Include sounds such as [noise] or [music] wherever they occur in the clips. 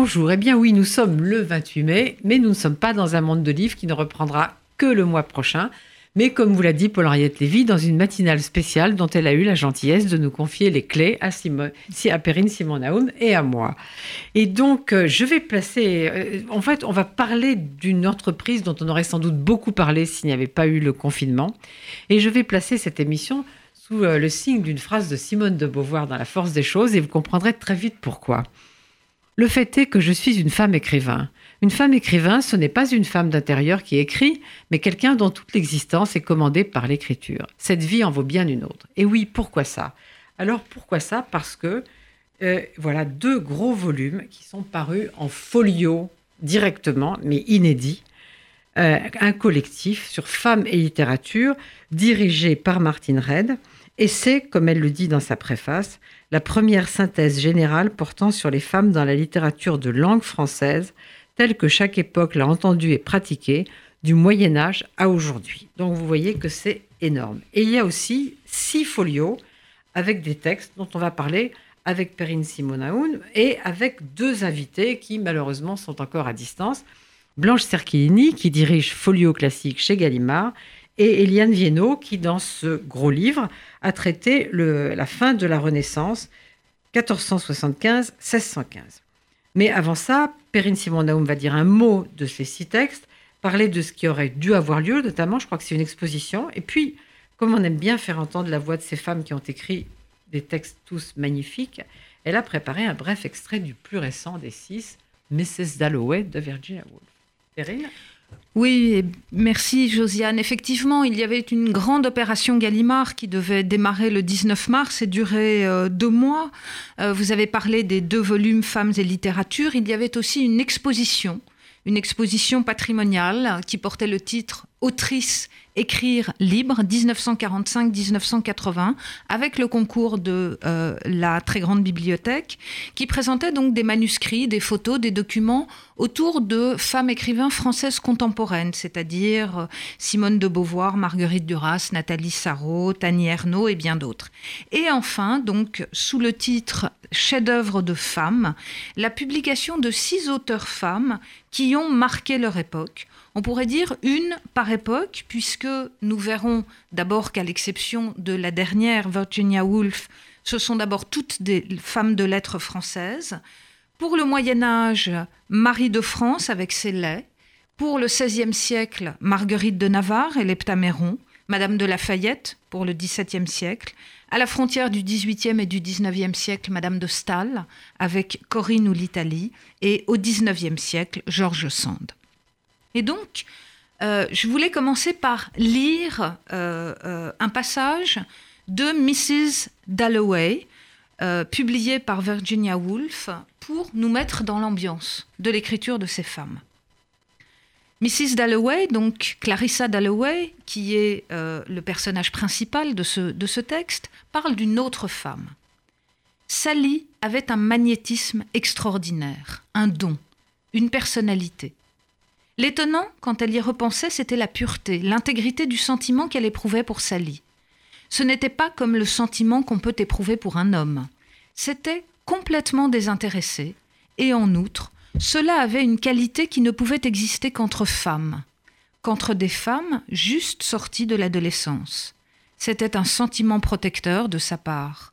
Bonjour, eh bien oui, nous sommes le 28 mai, mais nous ne sommes pas dans un monde de livres qui ne reprendra que le mois prochain. Mais comme vous l'a dit Paul-Henriette Lévy dans une matinale spéciale dont elle a eu la gentillesse de nous confier les clés à, Simone, à Perrine Simon-Naoun et à moi. Et donc, euh, je vais placer. Euh, en fait, on va parler d'une entreprise dont on aurait sans doute beaucoup parlé s'il n'y avait pas eu le confinement. Et je vais placer cette émission sous euh, le signe d'une phrase de Simone de Beauvoir dans La force des choses et vous comprendrez très vite pourquoi. Le fait est que je suis une femme écrivain. Une femme écrivain, ce n'est pas une femme d'intérieur qui écrit, mais quelqu'un dont toute l'existence est commandée par l'écriture. Cette vie en vaut bien une autre. Et oui, pourquoi ça? Alors pourquoi ça? Parce que euh, voilà deux gros volumes qui sont parus en folio directement, mais inédits. Euh, un collectif sur femmes et littérature dirigé par Martine Red. Et c'est, comme elle le dit dans sa préface, la première synthèse générale portant sur les femmes dans la littérature de langue française, telle que chaque époque l'a entendue et pratiquée, du Moyen Âge à aujourd'hui. Donc vous voyez que c'est énorme. Et il y a aussi six folios avec des textes dont on va parler avec Perrine Simonaoun et avec deux invités qui malheureusement sont encore à distance. Blanche Cerchini qui dirige Folio Classique chez Gallimard et Eliane Viennot qui dans ce gros livre a traité la fin de la Renaissance, 1475-1615. Mais avant ça, Perrine Simon-Naoum va dire un mot de ces six textes, parler de ce qui aurait dû avoir lieu, notamment, je crois que c'est une exposition, et puis, comme on aime bien faire entendre la voix de ces femmes qui ont écrit des textes tous magnifiques, elle a préparé un bref extrait du plus récent des six, Mrs. Dalloway de Virginia Woolf. Perrine? Oui, merci Josiane. Effectivement, il y avait une grande opération Gallimard qui devait démarrer le 19 mars et durer euh, deux mois. Euh, vous avez parlé des deux volumes Femmes et littérature. Il y avait aussi une exposition, une exposition patrimoniale qui portait le titre Autrice Écrire libre 1945-1980 avec le concours de euh, la très grande bibliothèque qui présentait donc des manuscrits, des photos, des documents autour de femmes écrivains françaises contemporaines, c'est-à-dire euh, Simone de Beauvoir, Marguerite Duras, Nathalie Sarraute, Annie Ernaux et bien d'autres. Et enfin, donc sous le titre Chef-d'œuvre de femmes, la publication de six auteurs femmes qui ont marqué leur époque on pourrait dire une par époque, puisque nous verrons d'abord qu'à l'exception de la dernière, Virginia Woolf, ce sont d'abord toutes des femmes de lettres françaises. Pour le Moyen Âge, Marie de France avec ses laits. Pour le XVIe siècle, Marguerite de Navarre et l'Heptaméron. Madame de Lafayette pour le XVIIe siècle. À la frontière du XVIIIe et du XIXe siècle, Madame de Stahl avec Corinne ou l'Italie. Et au XIXe siècle, George Sand. Et donc, euh, je voulais commencer par lire euh, euh, un passage de Mrs. Dalloway, publié par Virginia Woolf, pour nous mettre dans l'ambiance de l'écriture de ces femmes. Mrs. Dalloway, donc Clarissa Dalloway, qui est le personnage principal de ce, de ce texte, parle d'une autre femme. Sally avait un magnétisme extraordinaire, un don, une personnalité. L'étonnant, quand elle y repensait, c'était la pureté, l'intégrité du sentiment qu'elle éprouvait pour Sally. Ce n'était pas comme le sentiment qu'on peut éprouver pour un homme. C'était complètement désintéressé, et en outre, cela avait une qualité qui ne pouvait exister qu'entre femmes, qu'entre des femmes juste sorties de l'adolescence. C'était un sentiment protecteur de sa part,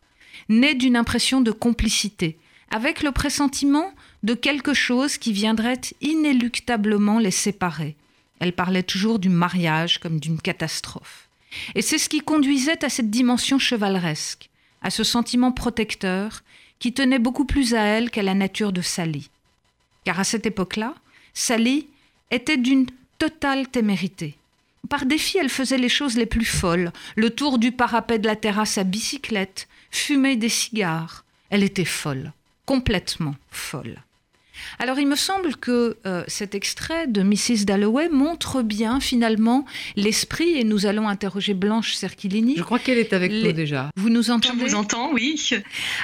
né d'une impression de complicité, avec le pressentiment de quelque chose qui viendrait inéluctablement les séparer. Elle parlait toujours du mariage comme d'une catastrophe. Et c'est ce qui conduisait à cette dimension chevaleresque, à ce sentiment protecteur qui tenait beaucoup plus à elle qu'à la nature de Sally. Car à cette époque-là, Sally était d'une totale témérité. Par défi, elle faisait les choses les plus folles, le tour du parapet de la terrasse à bicyclette, fumer des cigares. Elle était folle, complètement folle. Alors il me semble que euh, cet extrait de Mrs. Dalloway montre bien finalement l'esprit, et nous allons interroger Blanche Cerchilini. Je crois qu'elle est avec nous déjà. Vous nous entendez? Je vous entends, oui.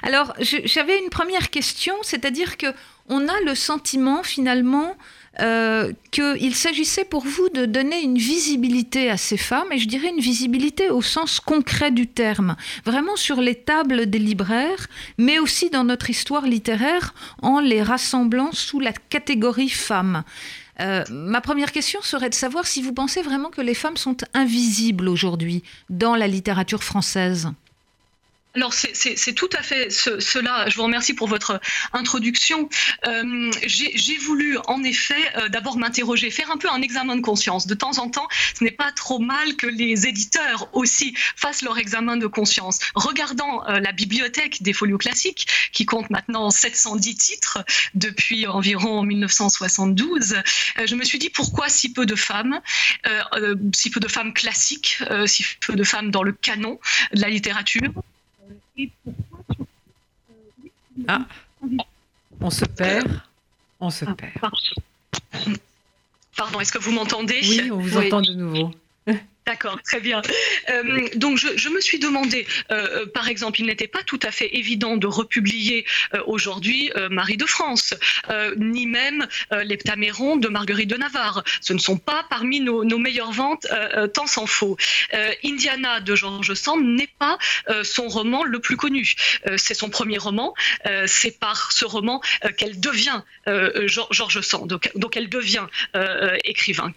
Alors j'avais une première question, c'est-à-dire que on a le sentiment finalement euh, qu'il s'agissait pour vous de donner une visibilité à ces femmes, et je dirais une visibilité au sens concret du terme, vraiment sur les tables des libraires, mais aussi dans notre histoire littéraire, en les rassemblant sous la catégorie femmes. Euh, ma première question serait de savoir si vous pensez vraiment que les femmes sont invisibles aujourd'hui dans la littérature française. Alors c'est tout à fait cela. Je vous remercie pour votre introduction. Euh, J'ai voulu en effet euh, d'abord m'interroger, faire un peu un examen de conscience. De temps en temps, ce n'est pas trop mal que les éditeurs aussi fassent leur examen de conscience. Regardant euh, la bibliothèque des folios classiques, qui compte maintenant 710 titres depuis environ 1972, euh, je me suis dit pourquoi si peu de femmes, si peu de femmes classiques, si peu de femmes dans le canon de la littérature ah, on se perd. On se ah, perd. Pardon, est-ce que vous m'entendez? Oui, on vous entend de nouveau. D'accord, très bien. Euh, donc je, me suis demandé, euh, euh, par exemple, il n'était pas tout à fait évident de republier aujourd'hui Marie de France, ni même l'Heptaméron de Marguerite de Navarre. Ce ne sont pas parmi nos, meilleures ventes, tant s'en faut. Indiana de George Sand n'est pas son roman le plus connu. C'est son premier roman. C'est par ce roman qu'elle devient George Sand, donc, donc, elle devient écrivain.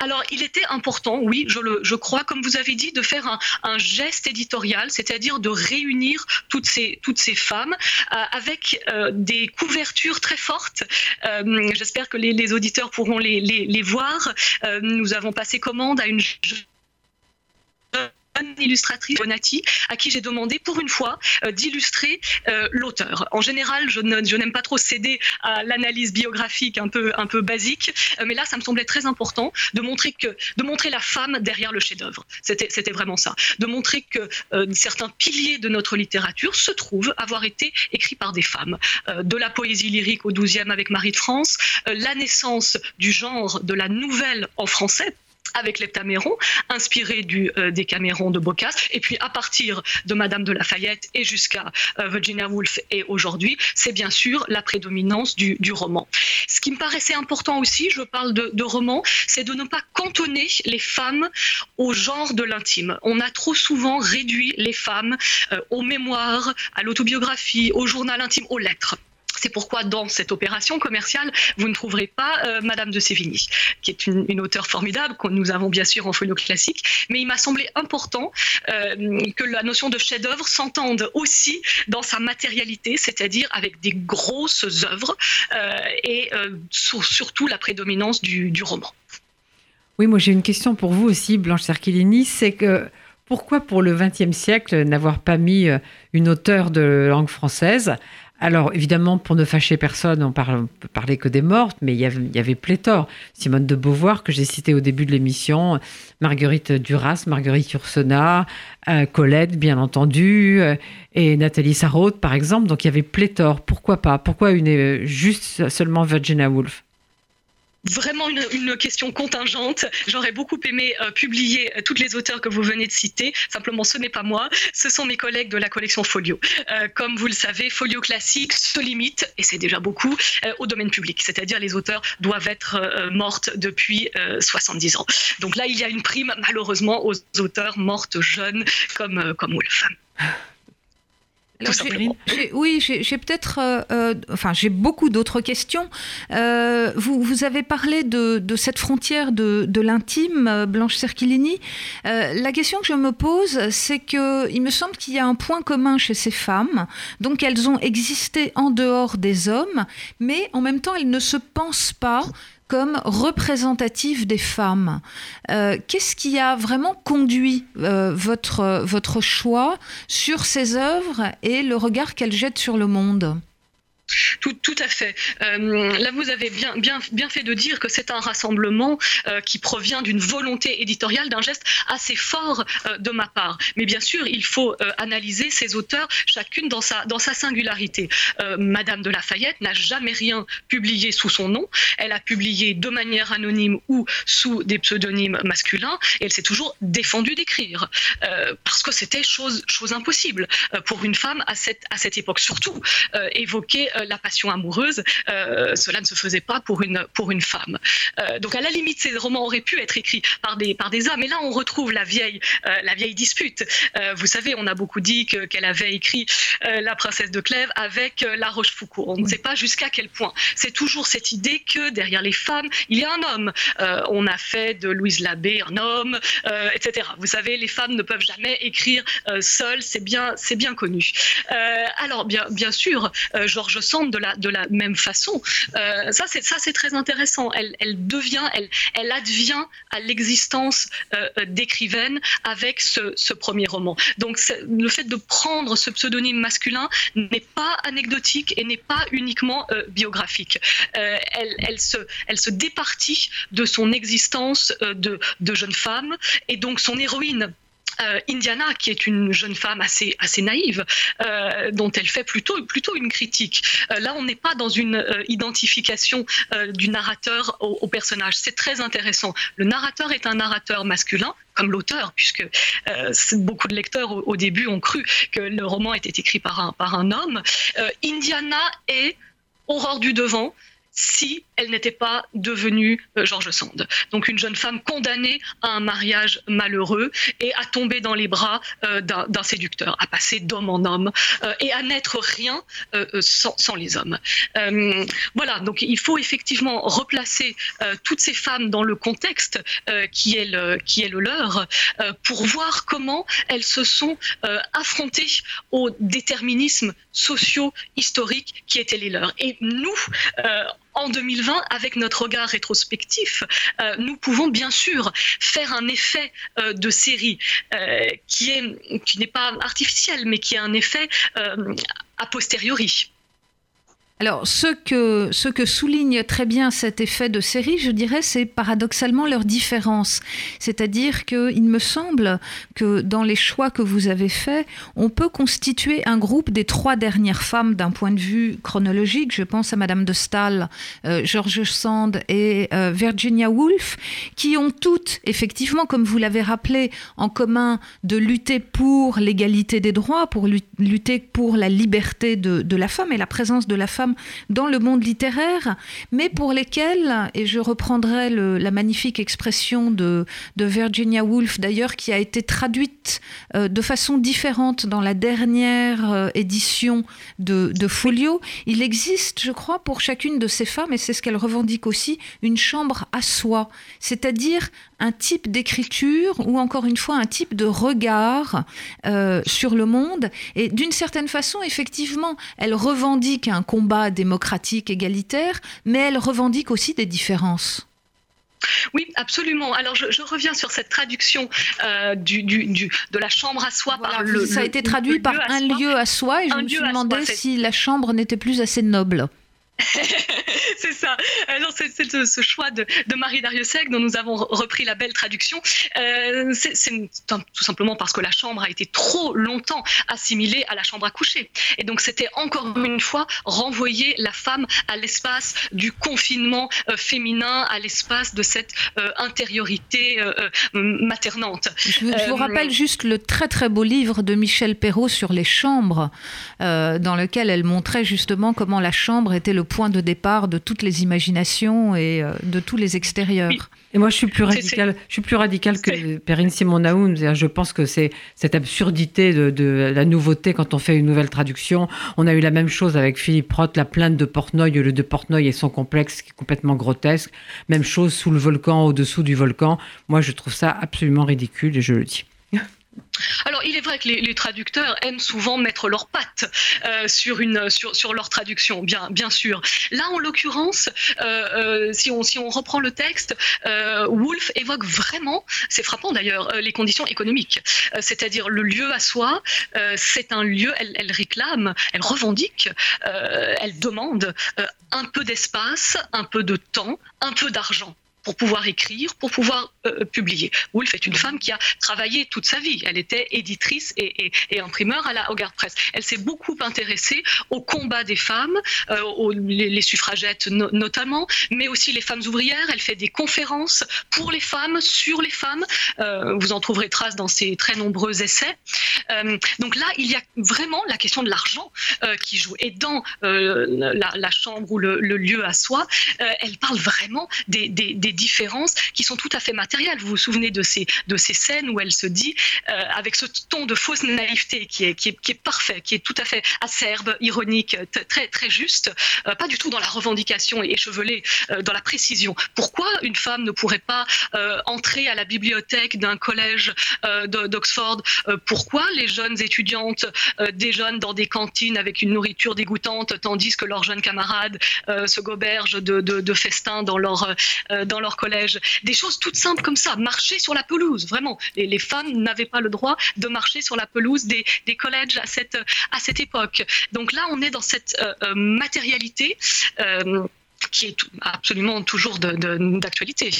Alors il était important, oui, je le je crois, comme vous avez dit, de faire un, geste éditorial, c'est-à-dire de réunir toutes ces, femmes euh, avec euh, des couvertures très fortes. Euh, j'espère que les, auditeurs pourront les voir. nous avons passé commande à une illustratrice, Bonatti, à qui j'ai demandé pour une fois euh, d'illustrer euh, l'auteur. En général, je n'aime pas trop céder à l'analyse biographique un peu, basique, euh, mais là, ça me semblait très important de montrer, que, de montrer la femme derrière le chef-d'œuvre. C'était vraiment ça. De montrer que certains piliers de notre littérature se trouvent avoir été écrits par des femmes. de la poésie lyrique au XIIe avec Marie de France, la naissance du genre de la nouvelle en français avec l'heptaméron, inspiré du euh, Décaméron de Boccace, et puis à partir de Madame de Lafayette et jusqu'à euh, Virginia Woolf et aujourd'hui, c'est bien sûr la prédominance du, roman. Ce qui me paraissait important aussi, je parle de, de roman, c'est de ne pas cantonner les femmes au genre de l'intime. On a trop souvent réduit les femmes euh, aux mémoires, à l'autobiographie, au journal intime, aux lettres. C'est pourquoi dans cette opération commerciale, vous ne trouverez pas euh, Madame de Sévigny, qui est une, auteure formidable que nous avons bien sûr en folio classique. Mais il m'a semblé important euh, que la notion de chef-d'œuvre s'entende aussi dans sa matérialité, c'est-à-dire avec des grosses œuvres euh, et surtout la prédominance du, du roman. Oui, moi j'ai une question pour vous aussi, Blanche Cerchilini, c'est que pourquoi pour le XXe siècle n'avoir pas mis une auteure de langue française alors, évidemment, pour ne fâcher personne, on parle, peut parler que des mortes, mais il y, avait, pléthore. Simone de Beauvoir, que j'ai cité au début de l'émission, Marguerite Duras, Marguerite Yourcenar, euh, Colette, bien entendu, euh, et Nathalie Sarraute, par exemple. Donc, il y avait pléthore. Pourquoi pas? Pourquoi une, euh, juste seulement Virginia Woolf? Vraiment une, question contingente. J'aurais beaucoup aimé euh, publier euh, toutes les auteurs que vous venez de citer. Simplement, ce n'est pas moi, ce sont mes collègues de la collection Folio. Euh, comme vous le savez, Folio classique se limite, et c'est déjà beaucoup, au domaine public. C'est-à-dire les auteurs doivent être mortes depuis 70 ans. Donc là, il y a une prime, malheureusement, aux auteurs mortes jeunes comme, comme Wolf oui, j'ai peut-être, euh, euh, enfin, j'ai beaucoup d'autres questions. Euh, vous, vous, avez parlé de, cette frontière de, de l'intime, Blanche Cerchilini. la question que je me pose, c'est que il me semble qu'il y a un point commun chez ces femmes. Donc, elles ont existé en dehors des hommes, mais en même temps, elles ne se pensent pas comme représentative des femmes. Euh, qu'est-ce qui a vraiment conduit euh, votre, votre choix sur ces œuvres et le regard qu'elles jettent sur le monde? Tout, à fait. Euh, là, vous avez bien, fait de dire que c'est un rassemblement euh, qui provient d'une volonté éditoriale, d'un geste assez fort euh, de ma part. Mais bien sûr, il faut analyser ces auteurs, chacune dans sa, singularité. Madame de Lafayette n'a jamais rien publié sous son nom. Elle a publié de manière anonyme ou sous des pseudonymes masculins. Et elle s'est toujours défendue d'écrire. parce que c'était chose, chose impossible pour une femme à cette, à cette époque. Surtout évoquer la passion amoureuse, cela ne se faisait pas pour une, pour une femme. donc à la limite, ces romans auraient pu être écrits par des, par des hommes. Et là, on retrouve la vieille, la vieille dispute. vous savez, on a beaucoup dit qu'elle avait écrit La princesse de Clèves avec La Rochefoucauld. On ne sait pas jusqu'à quel point. C'est toujours cette idée que derrière les femmes, il y a un homme. on a fait de Louise Labbé un homme, etc. Vous savez, les femmes ne peuvent jamais écrire seules, c'est bien, bien connu. alors, bien, bien sûr, Georges De la, même façon. c'est, ça, c'est très intéressant. Elle, devient, elle, advient à l'existence d'écrivaine avec ce, premier roman. Donc, le fait de prendre ce pseudonyme masculin n'est pas anecdotique et n'est pas uniquement biographique. elle, se, départit de son existence de jeune femme et donc son héroïne euh, Indiana, qui est une jeune femme assez, assez naïve, euh, dont elle fait plutôt, plutôt une critique. Euh, là, on n'est pas dans une identification du narrateur au, personnage. C'est très intéressant. Le narrateur est un narrateur masculin, comme l'auteur, puisque beaucoup de lecteurs au, au, début ont cru que le roman était écrit par un, par un homme. Indiana est Aurore du devant, si elle n'était pas devenue euh, George Sand. Donc une jeune femme condamnée à un mariage malheureux et à tomber dans les bras euh, d'un séducteur, à passer d'homme en homme euh, et à n'être rien sans, les hommes. voilà, donc il faut effectivement replacer toutes ces femmes dans le contexte qui, est le, qui est le leur pour voir comment elles se sont affrontées aux déterminismes sociaux, historiques qui étaient les leurs. Et nous, en 2020, avec notre regard rétrospectif, euh, nous pouvons bien sûr faire un effet euh, de série euh, qui est qui n'est pas artificiel, mais qui est un effet a posteriori. Alors, ce que, souligne très bien cet effet de série, je dirais, c'est paradoxalement leur différence. C'est-à-dire qu'il me semble que dans les choix que vous avez faits, on peut constituer un groupe des trois dernières femmes d'un point de vue chronologique. Je pense à Madame de Stahl, euh, George Sand et euh, Virginia Woolf, qui ont toutes, effectivement, comme vous l'avez rappelé, en commun de lutter pour l'égalité des droits, pour lutter pour la liberté de la femme et la présence de la femme dans le monde littéraire, mais pour lesquelles, et je reprendrai la magnifique expression de, Virginia Woolf d'ailleurs, qui a été traduite euh, de façon différente dans la dernière euh, édition de, Folio, il existe, je crois, pour chacune de ces femmes, et c'est ce qu'elle revendique aussi, une chambre à soi, c'est-à-dire un type d'écriture ou encore une fois un type de regard euh, sur le monde. Et d'une certaine façon, effectivement, elle revendique un combat démocratique, égalitaire, mais elle revendique aussi des différences. Oui, absolument. Alors, je, reviens sur cette traduction euh, du, du, de la chambre à soi par le. Ça a été traduit par un lieu à soi, et je me suis demandé si la chambre n'était plus assez noble. [laughs] c'est ça. Alors c'est ce, choix de, Marie Dariussec dont nous avons repris la belle traduction. Euh, c'est tout simplement parce que la chambre a été trop longtemps assimilée à la chambre à coucher. Et donc c'était encore une fois renvoyer la femme à l'espace du confinement euh, féminin, à l'espace de cette euh, intériorité maternante. Je, vous rappelle juste le très très beau livre de Michel Perrault sur les chambres, dans lequel elle montrait justement comment la chambre était le point de départ de toutes les imaginations et euh, de tous les extérieurs. Et moi, je suis plus radical, je suis plus radical que Perrine Simon Naoun. Je pense que c'est cette absurdité de, la nouveauté quand on fait une nouvelle traduction. On a eu la même chose avec Philippe Roth, la plainte de Portnoy, le de Portnoy et son complexe qui est complètement grotesque. Même chose sous le volcan, au-dessous du volcan. Moi, je trouve ça absolument ridicule et je le dis. Alors, il est vrai que les, traducteurs aiment souvent mettre leurs pattes euh, sur, une, sur, leur traduction, bien, bien sûr. Là, en l'occurrence, euh, euh, si, on, si on reprend le texte, Wolf évoque vraiment, c'est frappant d'ailleurs, les conditions économiques. C'est-à-dire le lieu à soi, c'est un lieu, elle, elle, réclame, elle revendique, elle demande un peu d'espace, un peu de temps, un peu d'argent pour pouvoir écrire, pour pouvoir publié. Woolf est une femme qui a travaillé toute sa vie. Elle était éditrice et, imprimeur à la Hogarth Press. Elle s'est beaucoup intéressée au combat des femmes, aux, les, suffragettes notamment, mais aussi les femmes ouvrières. Elle fait des conférences pour les femmes, sur les femmes. vous en trouverez trace dans ses très nombreux essais. donc là, il y a vraiment la question de l'argent qui joue. Et dans la, chambre ou le, lieu à soi, elle parle vraiment des, différences qui sont tout à fait matérielles. Vous vous souvenez de ces, de ces scènes où elle se dit, euh, avec ce ton de fausse naïveté qui est, qui est, qui est, parfait, qui est tout à fait acerbe, ironique, très, très juste, euh, pas du tout dans la revendication et échevelée, euh, dans la précision. Pourquoi une femme ne pourrait pas entrer à la bibliothèque d'un collège d'Oxford Pourquoi les jeunes étudiantes déjeunent dans des cantines avec une nourriture dégoûtante, tandis que leurs jeunes camarades se gobergent de, de, festins dans leur, dans leur collège? Des choses toutes simples comme ça, marcher sur la pelouse, vraiment. Les, femmes n'avaient pas le droit de marcher sur la pelouse des, collèges à cette, à cette époque. Donc là, on est dans cette euh, euh, matérialité. Euh, qui est absolument toujours d'actualité.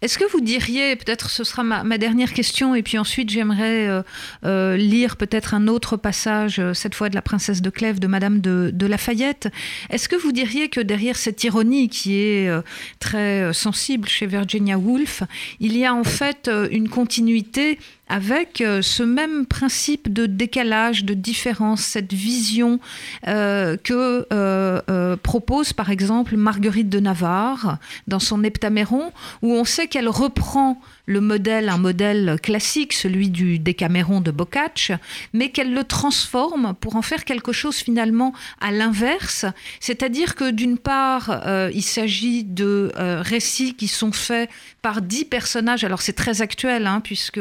Est-ce que vous diriez, peut-être ce sera ma, dernière question, et puis ensuite j'aimerais euh, euh, lire peut-être un autre passage, euh, cette fois de la princesse de Clèves, de Madame de, de Lafayette. Est-ce que vous diriez que derrière cette ironie qui est très sensible chez Virginia Woolf, il y a en fait une continuité avec euh, ce même principe de décalage, de différence, cette vision euh, que euh, propose par exemple Marguerite de Navarre dans son Heptaméron, où on sait qu'elle reprend le modèle, un modèle classique, celui du Décaméron de Boccace, mais qu'elle le transforme pour en faire quelque chose finalement à l'inverse, c'est-à-dire que d'une part, il s'agit de récits qui sont faits par dix personnages, alors c'est très actuel, hein, puisque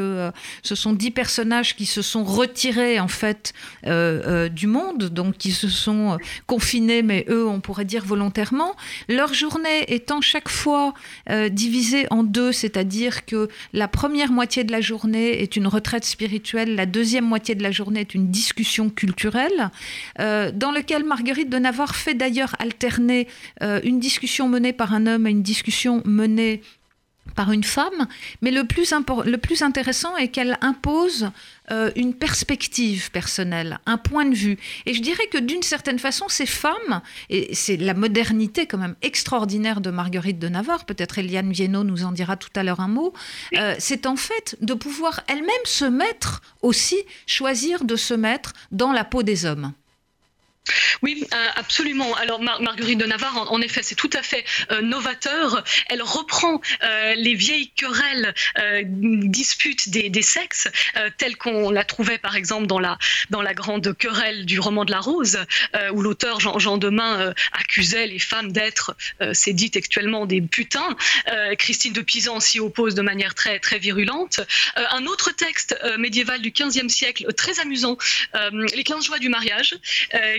ce sont dix personnages qui se sont retirés en fait euh, euh, du monde, donc qui se sont euh, confinés, mais eux, on pourrait dire volontairement. Leur journée étant chaque fois divisée en deux, c'est-à-dire que la première moitié de la journée est une retraite spirituelle, la deuxième moitié de la journée est une discussion culturelle, dans lequel Marguerite de Navarre fait d'ailleurs alterner une discussion menée par un homme et une discussion menée par une femme, mais le plus, le plus intéressant est qu'elle impose euh, une perspective personnelle, un point de vue. Et je dirais que d'une certaine façon, ces femmes, et c'est la modernité quand même extraordinaire de Marguerite de Navarre, peut-être Eliane Viennot nous en dira tout à l'heure un mot, euh, c'est en fait de pouvoir elle-même se mettre aussi, choisir de se mettre dans la peau des hommes. Oui, euh, absolument. Alors Marguerite de Navarre, en, effet, c'est tout à fait euh, novateur. Elle reprend euh, les vieilles querelles, disputes des, sexes, telles qu'on la trouvait par exemple dans la, dans la grande querelle du roman de la Rose, où l'auteur Jean, Jean Demain accusait les femmes d'être, c'est dit textuellement, des putains. Christine de Pisan s'y oppose de manière très, très virulente. un autre texte médiéval du XVe siècle, très amusant, Les 15 joies du mariage,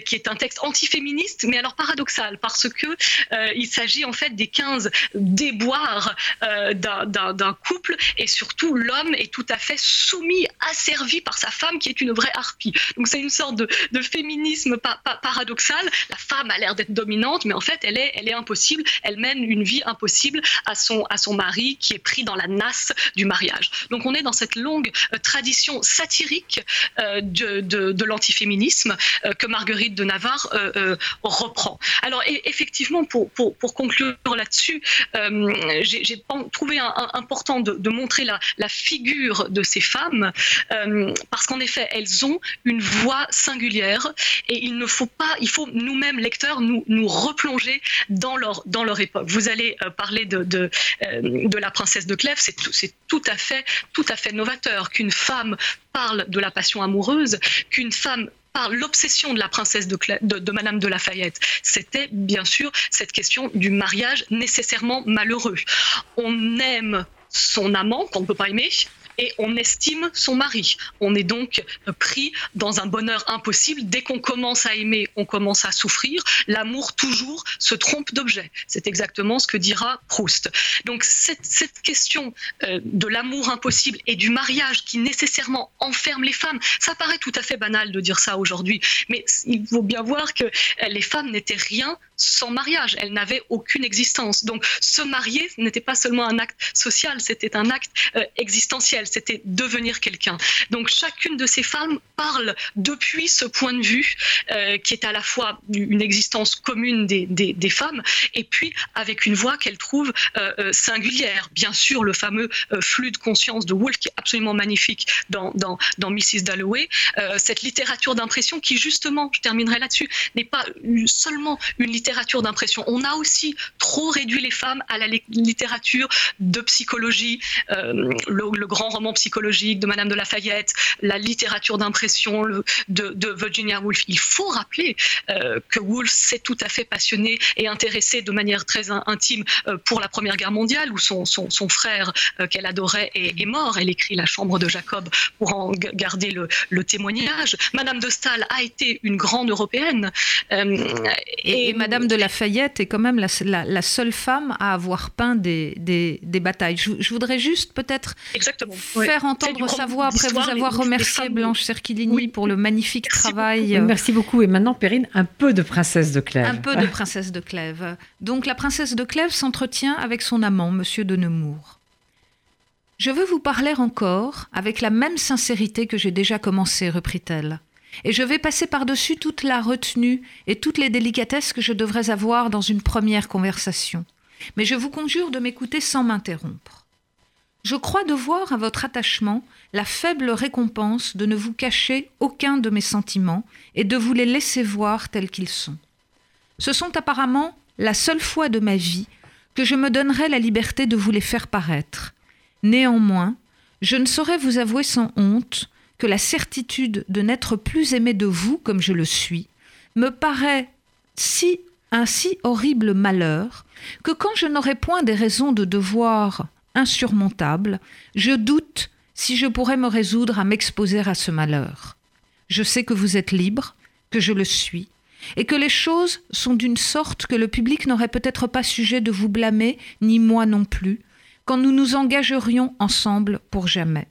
qui est un texte antiféministe, mais alors paradoxal, parce que euh, il s'agit en fait des 15 déboires euh, d'un couple, et surtout l'homme est tout à fait soumis, asservi par sa femme, qui est une vraie harpie. Donc c'est une sorte de, féminisme paradoxal. La femme a l'air d'être dominante, mais en fait elle est, est impossible. Elle mène une vie impossible à son, à son mari, qui est pris dans la nasse du mariage. Donc on est dans cette longue euh, tradition satirique de, de l'antiféminisme que Marguerite de Navarre euh, euh, reprend. Alors effectivement, pour, pour, pour conclure là-dessus, euh, j'ai trouvé important de, montrer la, la, figure de ces femmes, parce qu'en effet, elles ont une voix singulière et il ne faut pas, il faut nous-mêmes, lecteurs, nous, nous replonger dans leur, dans leur époque. Vous allez parler de, de, de la princesse de Clèves, c'est tout, tout, à fait, tout à fait novateur qu'une femme parle de la passion amoureuse, qu'une femme l'obsession de la princesse de, de, Madame de Lafayette. C'était bien sûr cette question du mariage nécessairement malheureux. On aime son amant qu'on ne peut pas aimer, et on estime son mari. On est donc pris dans un bonheur impossible. Dès qu'on commence à aimer, on commence à souffrir. L'amour toujours se trompe d'objet. C'est exactement ce que dira Proust. Donc cette, question euh, de l'amour impossible et du mariage qui nécessairement enferme les femmes, ça paraît tout à fait banal de dire ça aujourd'hui, mais il faut bien voir que les femmes n'étaient rien sans mariage. Elle n'avait aucune existence. Donc se marier n'était pas seulement un acte social, c'était un acte euh, existentiel, c'était devenir quelqu'un. Donc chacune de ces femmes parle depuis ce point de vue euh, qui est à la fois une existence commune des, femmes et puis avec une voix qu'elle trouve euh, singulière. Bien sûr, le fameux flux de conscience de Woolf qui est absolument magnifique dans, dans, dans Mrs. Dalloway, cette littérature d'impression qui justement, je terminerai là-dessus, n'est pas seulement une littérature littérature d'impression. On a aussi trop réduit les femmes à la littérature de psychologie, euh, le, grand roman psychologique de Madame de Lafayette, la littérature d'impression de, Virginia Woolf. Il faut rappeler euh, que Woolf s'est tout à fait passionné et intéressé de manière très intime euh, pour la Première Guerre mondiale, où son, son, frère qu'elle adorait est, mort. Elle écrit La Chambre de Jacob pour en garder le, le témoignage. Madame de Staël a été une grande européenne. et, et Madame Madame de Lafayette est quand même la, seule femme à avoir peint des, des, batailles. Je, voudrais juste peut-être faire entendre sa voix après vous avoir remercié Blanche Cerchilini pour le magnifique travail. Merci beaucoup. Et maintenant, Perrine, un peu de princesse de Clèves. Un peu de princesse de Clèves. Donc la princesse de Clèves s'entretient avec son amant, Monsieur de Nemours. Je veux vous parler encore avec la même sincérité que j'ai déjà commencé, reprit-elle et je vais passer par-dessus toute la retenue et toutes les délicatesses que je devrais avoir dans une première conversation. Mais je vous conjure de m'écouter sans m'interrompre. Je crois devoir à votre attachement la faible récompense de ne vous cacher aucun de mes sentiments et de vous les laisser voir tels qu'ils sont. Ce sont apparemment la seule fois de ma vie que je me donnerai la liberté de vous les faire paraître. Néanmoins, je ne saurais vous avouer sans honte que la certitude de n'être plus aimé de vous comme je le suis me paraît si un si horrible malheur que quand je n'aurai point des raisons de devoir insurmontables, je doute si je pourrais me résoudre à m'exposer à ce malheur. Je sais que vous êtes libre, que je le suis, et que les choses sont d'une sorte que le public n'aurait peut-être pas sujet de vous blâmer, ni moi non plus, quand nous nous engagerions ensemble pour jamais.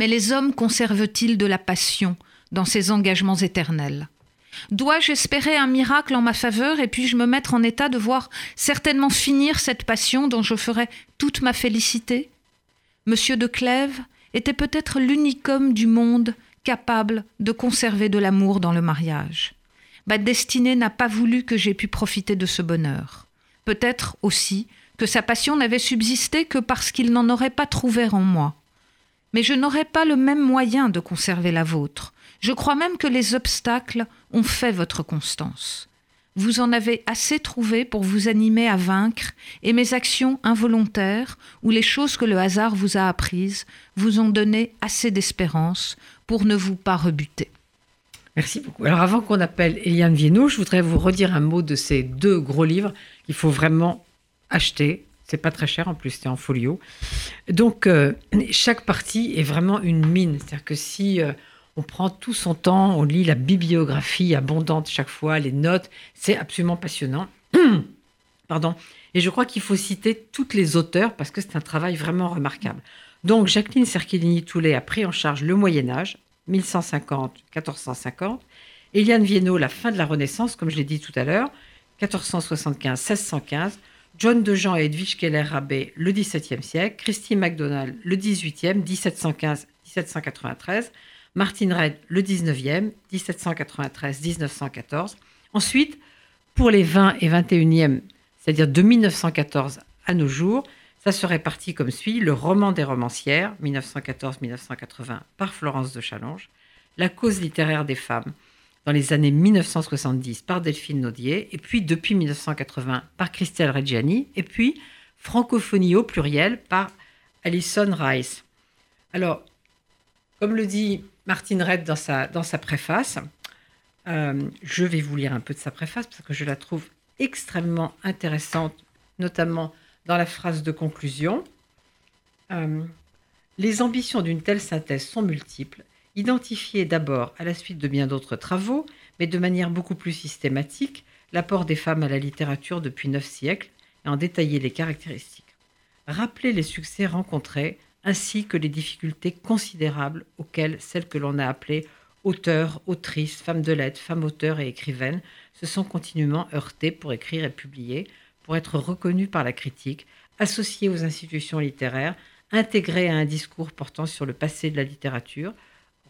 Mais les hommes conservent-ils de la passion dans ces engagements éternels? Dois-je espérer un miracle en ma faveur et puis-je me mettre en état de voir certainement finir cette passion dont je ferai toute ma félicité? Monsieur de Clèves était peut-être l'unique homme du monde capable de conserver de l'amour dans le mariage. Ma destinée n'a pas voulu que j'aie pu profiter de ce bonheur. Peut-être aussi que sa passion n'avait subsisté que parce qu'il n'en aurait pas trouvé en moi mais je n'aurai pas le même moyen de conserver la vôtre. Je crois même que les obstacles ont fait votre constance. Vous en avez assez trouvé pour vous animer à vaincre, et mes actions involontaires, ou les choses que le hasard vous a apprises, vous ont donné assez d'espérance pour ne vous pas rebuter. Merci beaucoup. Alors avant qu'on appelle Eliane Viennot, je voudrais vous redire un mot de ces deux gros livres qu'il faut vraiment acheter c'est pas très cher en plus, c'est en folio. Donc euh, chaque partie est vraiment une mine. C'est-à-dire que si euh, on prend tout son temps, on lit la bibliographie abondante chaque fois, les notes, c'est absolument passionnant. [clears throat] Pardon. Et je crois qu'il faut citer toutes les auteurs parce que c'est un travail vraiment remarquable. Donc Jacqueline Cerchellini-Toulet a pris en charge le Moyen Âge, 1150-1450. Eliane Viennot, la fin de la Renaissance, comme je l'ai dit tout à l'heure, 1475-1615. John de Jean et Edwige Keller-Rabé le XVIIe siècle, Christine MacDonald le XVIIIe, 1715-1793, Martin Reid le XIXe, 1793-1914. Ensuite, pour les 20 et 21e, c'est-à-dire de 1914 à nos jours, ça serait parti comme suit le roman des romancières, 1914-1980, par Florence de Challonge, la cause littéraire des femmes, dans les années 1970 par Delphine Naudier, et puis depuis 1980 par Christelle Reggiani, et puis Francophonie au pluriel par Alison Rice. Alors, comme le dit Martine Red dans sa, dans sa préface, euh, je vais vous lire un peu de sa préface parce que je la trouve extrêmement intéressante, notamment dans la phrase de conclusion. Euh, les ambitions d'une telle synthèse sont multiples Identifier d'abord, à la suite de bien d'autres travaux, mais de manière beaucoup plus systématique, l'apport des femmes à la littérature depuis neuf siècles et en détailler les caractéristiques. Rappeler les succès rencontrés ainsi que les difficultés considérables auxquelles celles que l'on a appelées auteurs, autrices, femmes de lettres, femmes auteurs et écrivaines se sont continuellement heurtées pour écrire et publier, pour être reconnues par la critique, associées aux institutions littéraires, intégrées à un discours portant sur le passé de la littérature,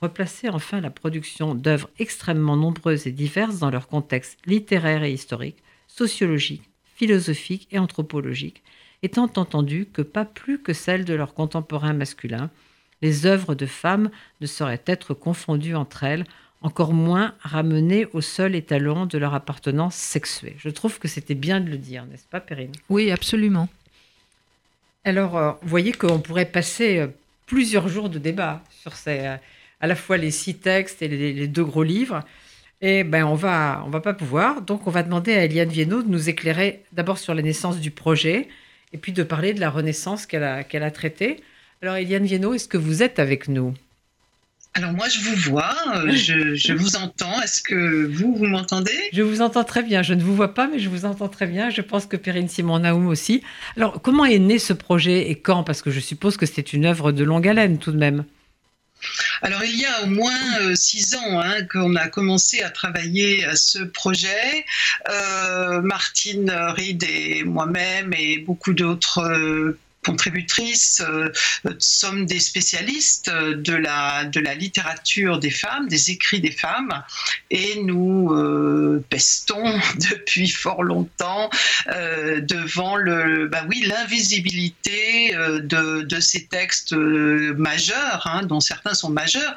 replacer enfin la production d'œuvres extrêmement nombreuses et diverses dans leur contexte littéraire et historique, sociologique, philosophique et anthropologique, étant entendu que pas plus que celles de leurs contemporains masculins, les œuvres de femmes ne sauraient être confondues entre elles, encore moins ramenées au seul étalon de leur appartenance sexuée. Je trouve que c'était bien de le dire, n'est-ce pas, Perrine? Oui, absolument. Alors, euh, vous voyez qu'on pourrait passer euh, plusieurs jours de débat sur ces, euh, à la fois les six textes et les, deux gros livres. Et ben on va, on va pas pouvoir. Donc on va demander à Eliane Viennot de nous éclairer d'abord sur la naissance du projet et puis de parler de la Renaissance qu'elle a, qu'elle a traitée. Alors Eliane Viennot, est-ce que vous êtes avec nous? Alors moi, je vous vois, euh, je, vous entends. Est-ce que vous, vous m'entendez? Je vous entends très bien. Je ne vous vois pas, mais je vous entends très bien. Je pense que Perrine Simon-Naoum aussi. Alors, comment est né ce projet et quand? Parce que je suppose que c'est une œuvre de longue haleine tout de même. Alors il y a au moins euh, six ans hein, qu'on a commencé à travailler à ce projet. Euh, Martine Reed et moi-même et beaucoup d'autres euh, contributrices, euh, sommes des spécialistes de la, de la littérature des femmes, des écrits des femmes, et nous euh, pestons [laughs] depuis fort longtemps euh, devant le, bah oui, l'invisibilité euh, de, de, ces textes majeurs, hein, dont certains sont majeurs,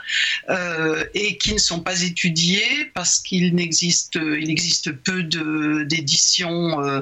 et qui ne sont pas étudiés parce qu'il n'existe, il existe peu d'éditions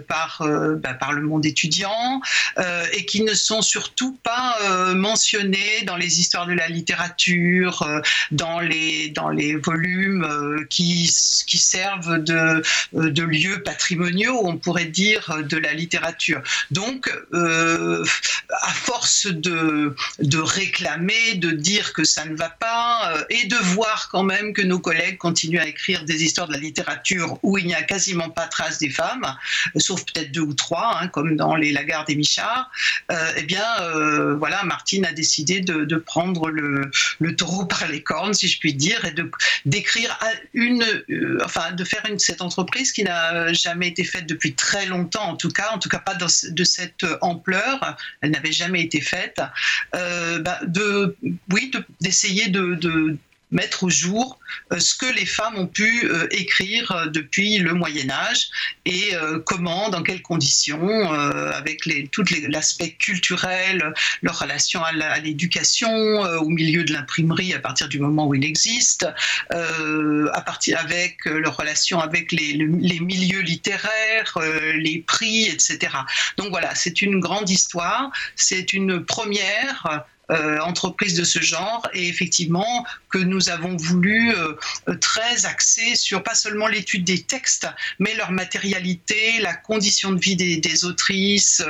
par euh, bah, par le monde étudiant euh, et qui ne sont surtout pas euh, mentionnés dans les histoires de la littérature, dans les dans les volumes qui qui servent de de lieux patrimoniaux, on pourrait dire, de la littérature. Donc, à force de de réclamer, de dire que ça ne va pas et de voir quand même que nos collègues continuent à écrire des histoires de la littérature où il n'y a quasiment pas trace des femmes, sauf peut-être deux ou trois, hein, comme dans les Lagarde et Michard, euh, eh bien, euh, voilà, Martine a décidé de, prendre le, taureau par les cornes, si je puis dire, et de d'écrire une, euh, enfin, de faire une, cette entreprise qui n'a jamais été faite depuis très longtemps, en tout cas, en tout cas pas de cette ampleur, elle n'avait jamais été faite, bah, de, oui, d'essayer de mettre au jour euh, ce que les femmes ont pu euh, écrire euh, depuis le Moyen Âge et comment, dans quelles conditions, avec les, tout l'aspect culturel, leur relation à l'éducation, au milieu de l'imprimerie à partir du moment où il existe, à partir avec leur relation avec les, les milieux littéraires, les prix, etc. Donc voilà, c'est une grande histoire, c'est une première euh, entreprise de ce genre et effectivement que nous avons voulu euh, très axer sur pas seulement l'étude des textes, mais leur matérialité, la condition de vie des, autrices.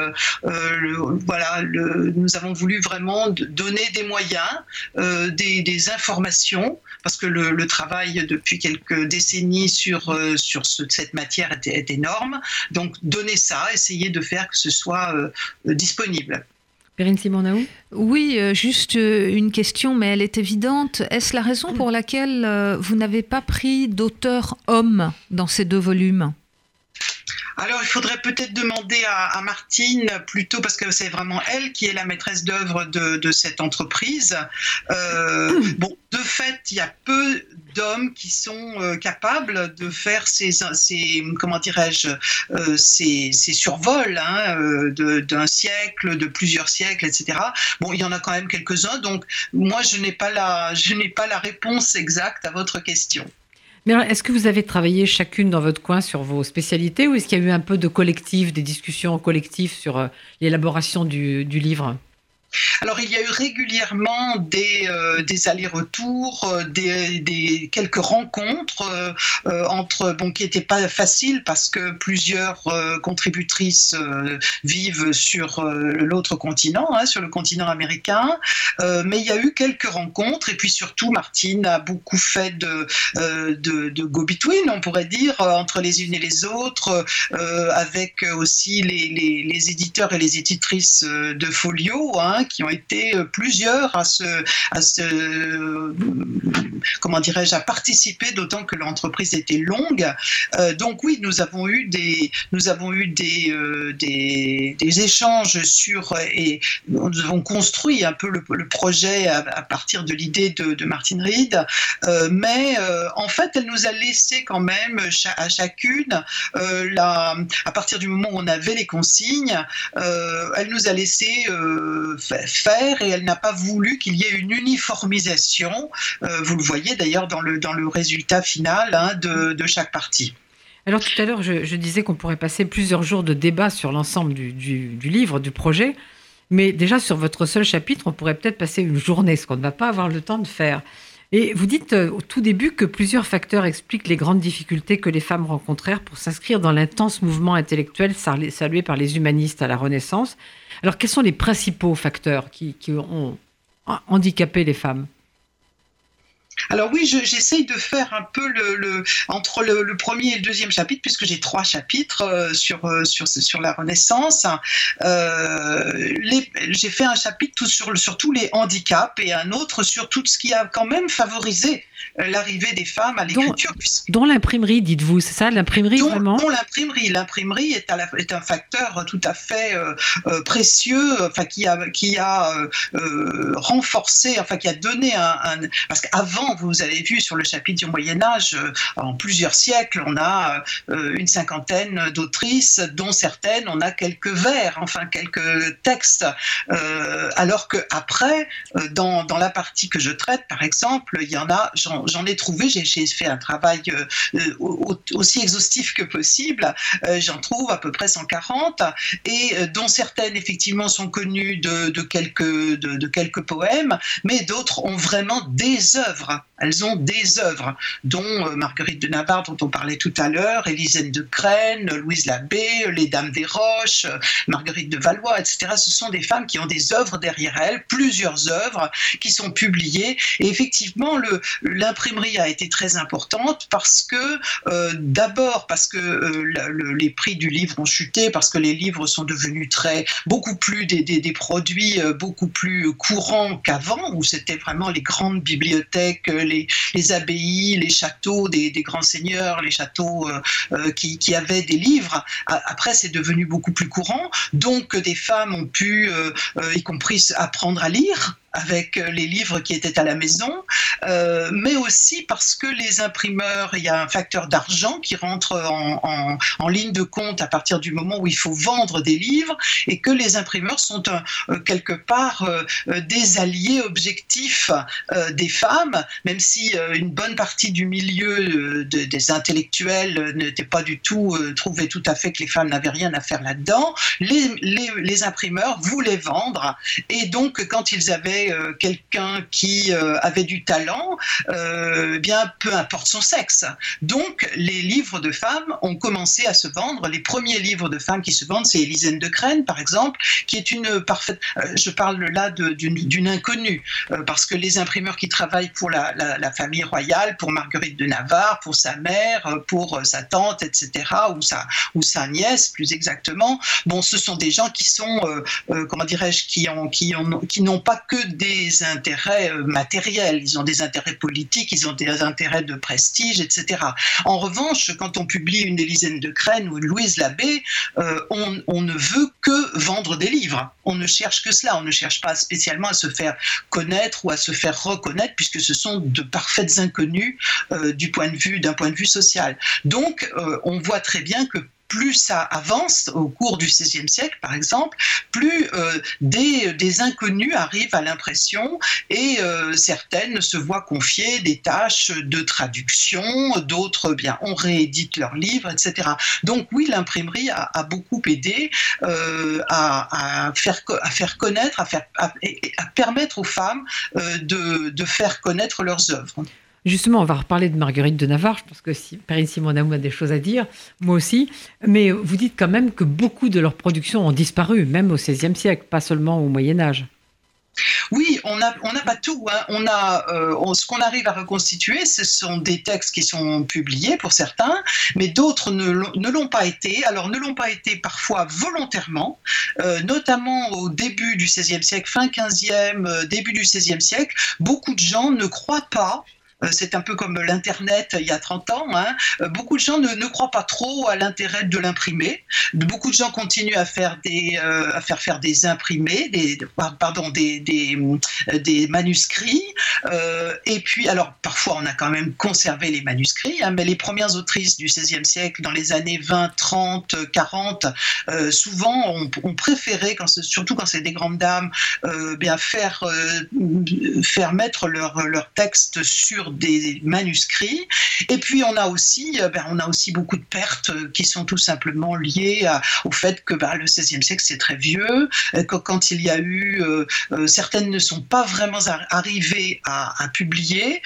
Euh, voilà, nous avons voulu vraiment donner des moyens, des, informations, parce que le, travail depuis quelques décennies sur, sur cette matière est, énorme. Donc donner ça, essayer de faire que ce soit disponible. Perrine Oui, euh, juste euh, une question, mais elle est évidente. Est-ce la raison pour laquelle euh, vous n'avez pas pris d'auteur homme dans ces deux volumes? Alors, il faudrait peut-être demander à, Martine plutôt, parce que c'est vraiment elle qui est la maîtresse d'œuvre de, cette entreprise. bon, de fait, il y a peu d'hommes qui sont euh, capables de faire ces, comment dirais-je, euh, ces, ces, survols hein, euh, d'un siècle, de plusieurs siècles, etc. Bon, il y en a quand même quelques-uns. Donc, moi, je n'ai pas la, je n'ai pas la réponse exacte à votre question. Mais est-ce que vous avez travaillé chacune dans votre coin sur vos spécialités ou est-ce qu'il y a eu un peu de collectif, des discussions collectives sur l'élaboration du, du livre? Alors il y a eu régulièrement des, euh, allers-retours, euh, des, quelques rencontres euh, entre bon qui n'étaient pas faciles parce que plusieurs contributrices vivent sur l'autre continent, hein, sur le continent américain, mais il y a eu quelques rencontres et puis surtout Martine a beaucoup fait de, go-between, on pourrait dire, entre les unes et les autres, avec aussi les, éditeurs et les éditrices de Folio. Hein, hein, qui ont été plusieurs à se, à se comment dirais-je, à participer, d'autant que l'entreprise était longue. donc oui, nous avons eu des, nous avons eu des, des, échanges sur et nous avons construit un peu le, projet à, partir de l'idée de, de, Martine Reed, mais en fait, elle nous a laissé quand même à chacune la, à partir du moment où on avait les consignes, euh, elle nous a laissé euh, faire et elle n'a pas voulu qu'il y ait une uniformisation. Euh, vous le voyez d'ailleurs dans le, dans le résultat final hein, de, de, chaque partie. Alors tout à l'heure, je, disais qu'on pourrait passer plusieurs jours de débat sur l'ensemble du, du, du, livre, du projet, mais déjà sur votre seul chapitre, on pourrait peut-être passer une journée, ce qu'on ne va pas avoir le temps de faire. Et vous dites euh, au tout début que plusieurs facteurs expliquent les grandes difficultés que les femmes rencontrèrent pour s'inscrire dans l'intense mouvement intellectuel salué par les humanistes à la Renaissance. Alors quels sont les principaux facteurs qui, qui ont handicapé les femmes? Alors oui, j'essaye de faire un peu le, entre le, premier et le deuxième chapitre, puisque j'ai trois chapitres euh, sur, euh, sur, sur la Renaissance. Euh, j'ai fait un chapitre sur, sur tous les handicaps et un autre sur tout ce qui a quand même favorisé l'arrivée des femmes à l'écriture. Dont, l'imprimerie, dites-vous, c'est ça, l'imprimerie vraiment Dont l'imprimerie. L'imprimerie est, est, un facteur tout à fait précieux, enfin qui a, qui a renforcé, enfin qui a donné un, un parce qu'avant vous avez vu sur le chapitre du Moyen Âge, euh, en plusieurs siècles, on a euh, une cinquantaine d'autrices, dont certaines, on a quelques vers, enfin quelques textes. Euh, alors que après, dans, dans, la partie que je traite, par exemple, il y en a, j'en ai trouvé, j'ai fait un travail aussi exhaustif que possible, j'en trouve à peu près 140, et dont certaines effectivement sont connues de, quelques, de quelques poèmes, mais d'autres ont vraiment des œuvres elles ont des œuvres, dont euh, Marguerite de Navarre, dont on parlait tout à l'heure, Élisène de Crène, Louise Labbé, Les Dames des Roches, euh, Marguerite de Valois, etc. Ce sont des femmes qui ont des œuvres derrière elles, plusieurs œuvres qui sont publiées. Et effectivement, l'imprimerie a été très importante parce que, euh, d'abord, parce que les prix du livre ont chuté, parce que les livres sont devenus très, beaucoup plus des produits beaucoup plus courants qu'avant, où c'était vraiment les grandes bibliothèques les, abbayes, les châteaux des, grands seigneurs, les châteaux euh, euh, qui, avaient des livres. Après, c'est devenu beaucoup plus courant. Donc, des femmes ont pu, euh, y compris, apprendre à lire avec euh, les livres qui étaient à la maison, euh, mais aussi parce que les imprimeurs, il y a un facteur d'argent qui rentre en, ligne de compte à partir du moment où il faut vendre des livres, et que les imprimeurs sont euh, quelque part des alliés objectifs des femmes, même si une bonne partie du milieu des intellectuels n'était pas du tout, trouvait tout à fait que les femmes n'avaient rien à faire là-dedans, les imprimeurs voulaient vendre, et donc quand ils avaient euh, quelqu'un qui euh, avait du talent, euh, bien peu importe son sexe. Donc les livres de femmes ont commencé à se vendre. Les premiers livres de femmes qui se vendent, c'est Élisène de Crène, par exemple, qui est une parfaite. je parle là d'une inconnue, parce que les imprimeurs qui travaillent pour la, famille royale, pour Marguerite de Navarre, pour sa mère, pour sa tante, etc., ou sa, nièce, plus exactement, bon, ce sont des gens qui sont, comment dirais-je, qui n'ont pas que des intérêts euh, matériels, ils ont des intérêts politiques, ils ont des intérêts de prestige, etc. En revanche, quand on publie une Élisène de Crène ou une Louise Labbé, euh, on, ne veut que vendre des livres. On ne cherche que cela, on ne cherche pas spécialement à se faire connaître ou à se faire reconnaître, puisque ce sont de parfaites inconnues euh, du point de vue d'un point de vue social. Donc, on voit très bien que plus ça avance au cours du XVIe siècle, par exemple, plus euh, des, inconnus arrivent à l'impression et euh, certaines se voient confier des tâches de traduction, d'autres, bien, on réédite leurs livres, etc. Donc oui, l'imprimerie a, beaucoup aidé euh, à, faire, à faire connaître, à, faire, à, permettre aux femmes de, de faire connaître leurs œuvres. Justement, on va reparler de Marguerite de Navarre. Je pense que si Perrine Simonamou a des choses à dire, moi aussi. Mais vous dites quand même que beaucoup de leurs productions ont disparu, même au XVIe siècle, pas seulement au Moyen Âge. Oui, on n'a on pas tout. Hein. On a, euh, ce qu'on arrive à reconstituer, ce sont des textes qui sont publiés pour certains, mais d'autres ne, l'ont pas été. Alors ne l'ont pas été parfois volontairement, euh, notamment au début du XVIe siècle, fin XVe, euh, début du XVIe siècle. Beaucoup de gens ne croient pas c'est un peu comme l'Internet il y a 30 ans. Hein. Euh, beaucoup de gens ne, ne, croient pas trop à l'intérêt de l'imprimer. Beaucoup de gens continuent à faire, des, euh, à faire faire des imprimés, des, pardon, des, des, des manuscrits. et puis, alors parfois on a quand même conservé les manuscrits, hein, mais les premières autrices du XVIe siècle, dans les années 20, 30, 40, souvent ont on préféré, surtout quand c'est des grandes dames, bien faire, faire mettre leur, leur texte sur des manuscrits. Et puis on a aussi, euh, ben, on a aussi beaucoup de pertes euh, qui sont tout simplement liées au fait que ben, le XVIe siècle c'est très vieux, euh, que quand il y a eu, certaines ne sont pas vraiment arrivées à, publier.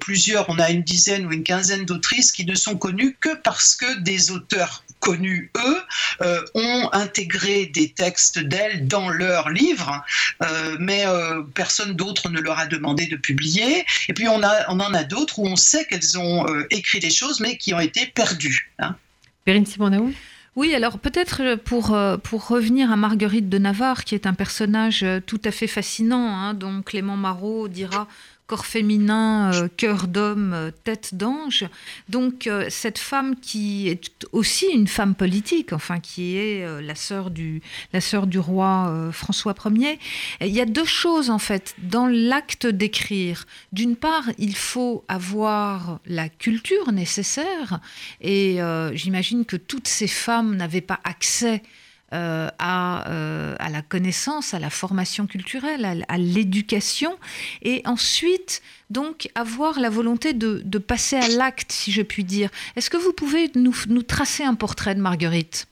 plusieurs, on a une dizaine ou une quinzaine d'autrices qui ne sont connues que parce que des auteurs connus, eux, ont intégré des textes d'elles dans leurs livres, mais personne d'autre ne leur a demandé de publier. Et puis on, a, on en a d'autres où on sait qu'elles ont euh, écrit des choses, mais qui ont été perdues. Hein. Perrine Simonaou? Oui, alors peut-être pour, euh, pour revenir à Marguerite de Navarre, qui est un personnage euh, tout à fait fascinant, hein, dont Clément Marot dira corps féminin, euh, cœur d'homme, euh, tête d'ange. Donc euh, cette femme qui est aussi une femme politique, enfin qui est la sœur du, la sœur du roi François Ier. Il y a deux choses en fait dans l'acte d'écrire. D'une part, il faut avoir la culture nécessaire et j'imagine que toutes ces femmes n'avaient pas accès euh, euh, à, la connaissance, à la formation culturelle, à, l'éducation, et ensuite donc avoir la volonté de, passer à l'acte, si je puis dire. Est-ce que vous pouvez nous tracer un portrait de Marguerite?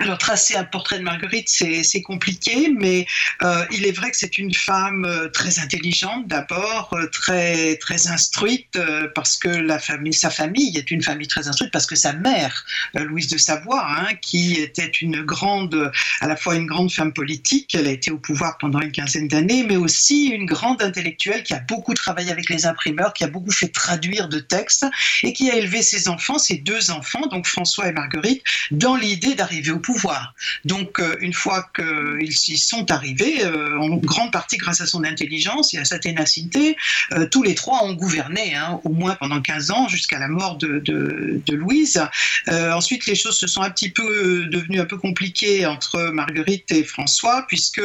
Alors, tracer un portrait de Marguerite, c'est compliqué, mais euh, il est vrai que c'est une femme euh, très intelligente d'abord, euh, très, très instruite, parce que sa famille est une famille très instruite, parce que sa mère, Louise de Savoie, hein, qui était une grande, à la fois une grande femme politique, elle a été au pouvoir pendant une quinzaine d'années, mais aussi une grande intellectuelle qui a beaucoup travaillé avec les imprimeurs, qui a beaucoup fait traduire de textes, et qui a élevé ses enfants, ses deux enfants, donc François et Marguerite, dans l'idée d'arriver au pouvoir. Donc, euh, une fois qu'ils y sont arrivés, euh, en grande partie grâce à son intelligence et à sa ténacité, euh, tous les trois ont gouverné, hein, au moins pendant 15 ans, jusqu'à la mort de, Louise. ensuite, les choses se sont un petit peu devenues un peu compliquées entre Marguerite et François, puisque,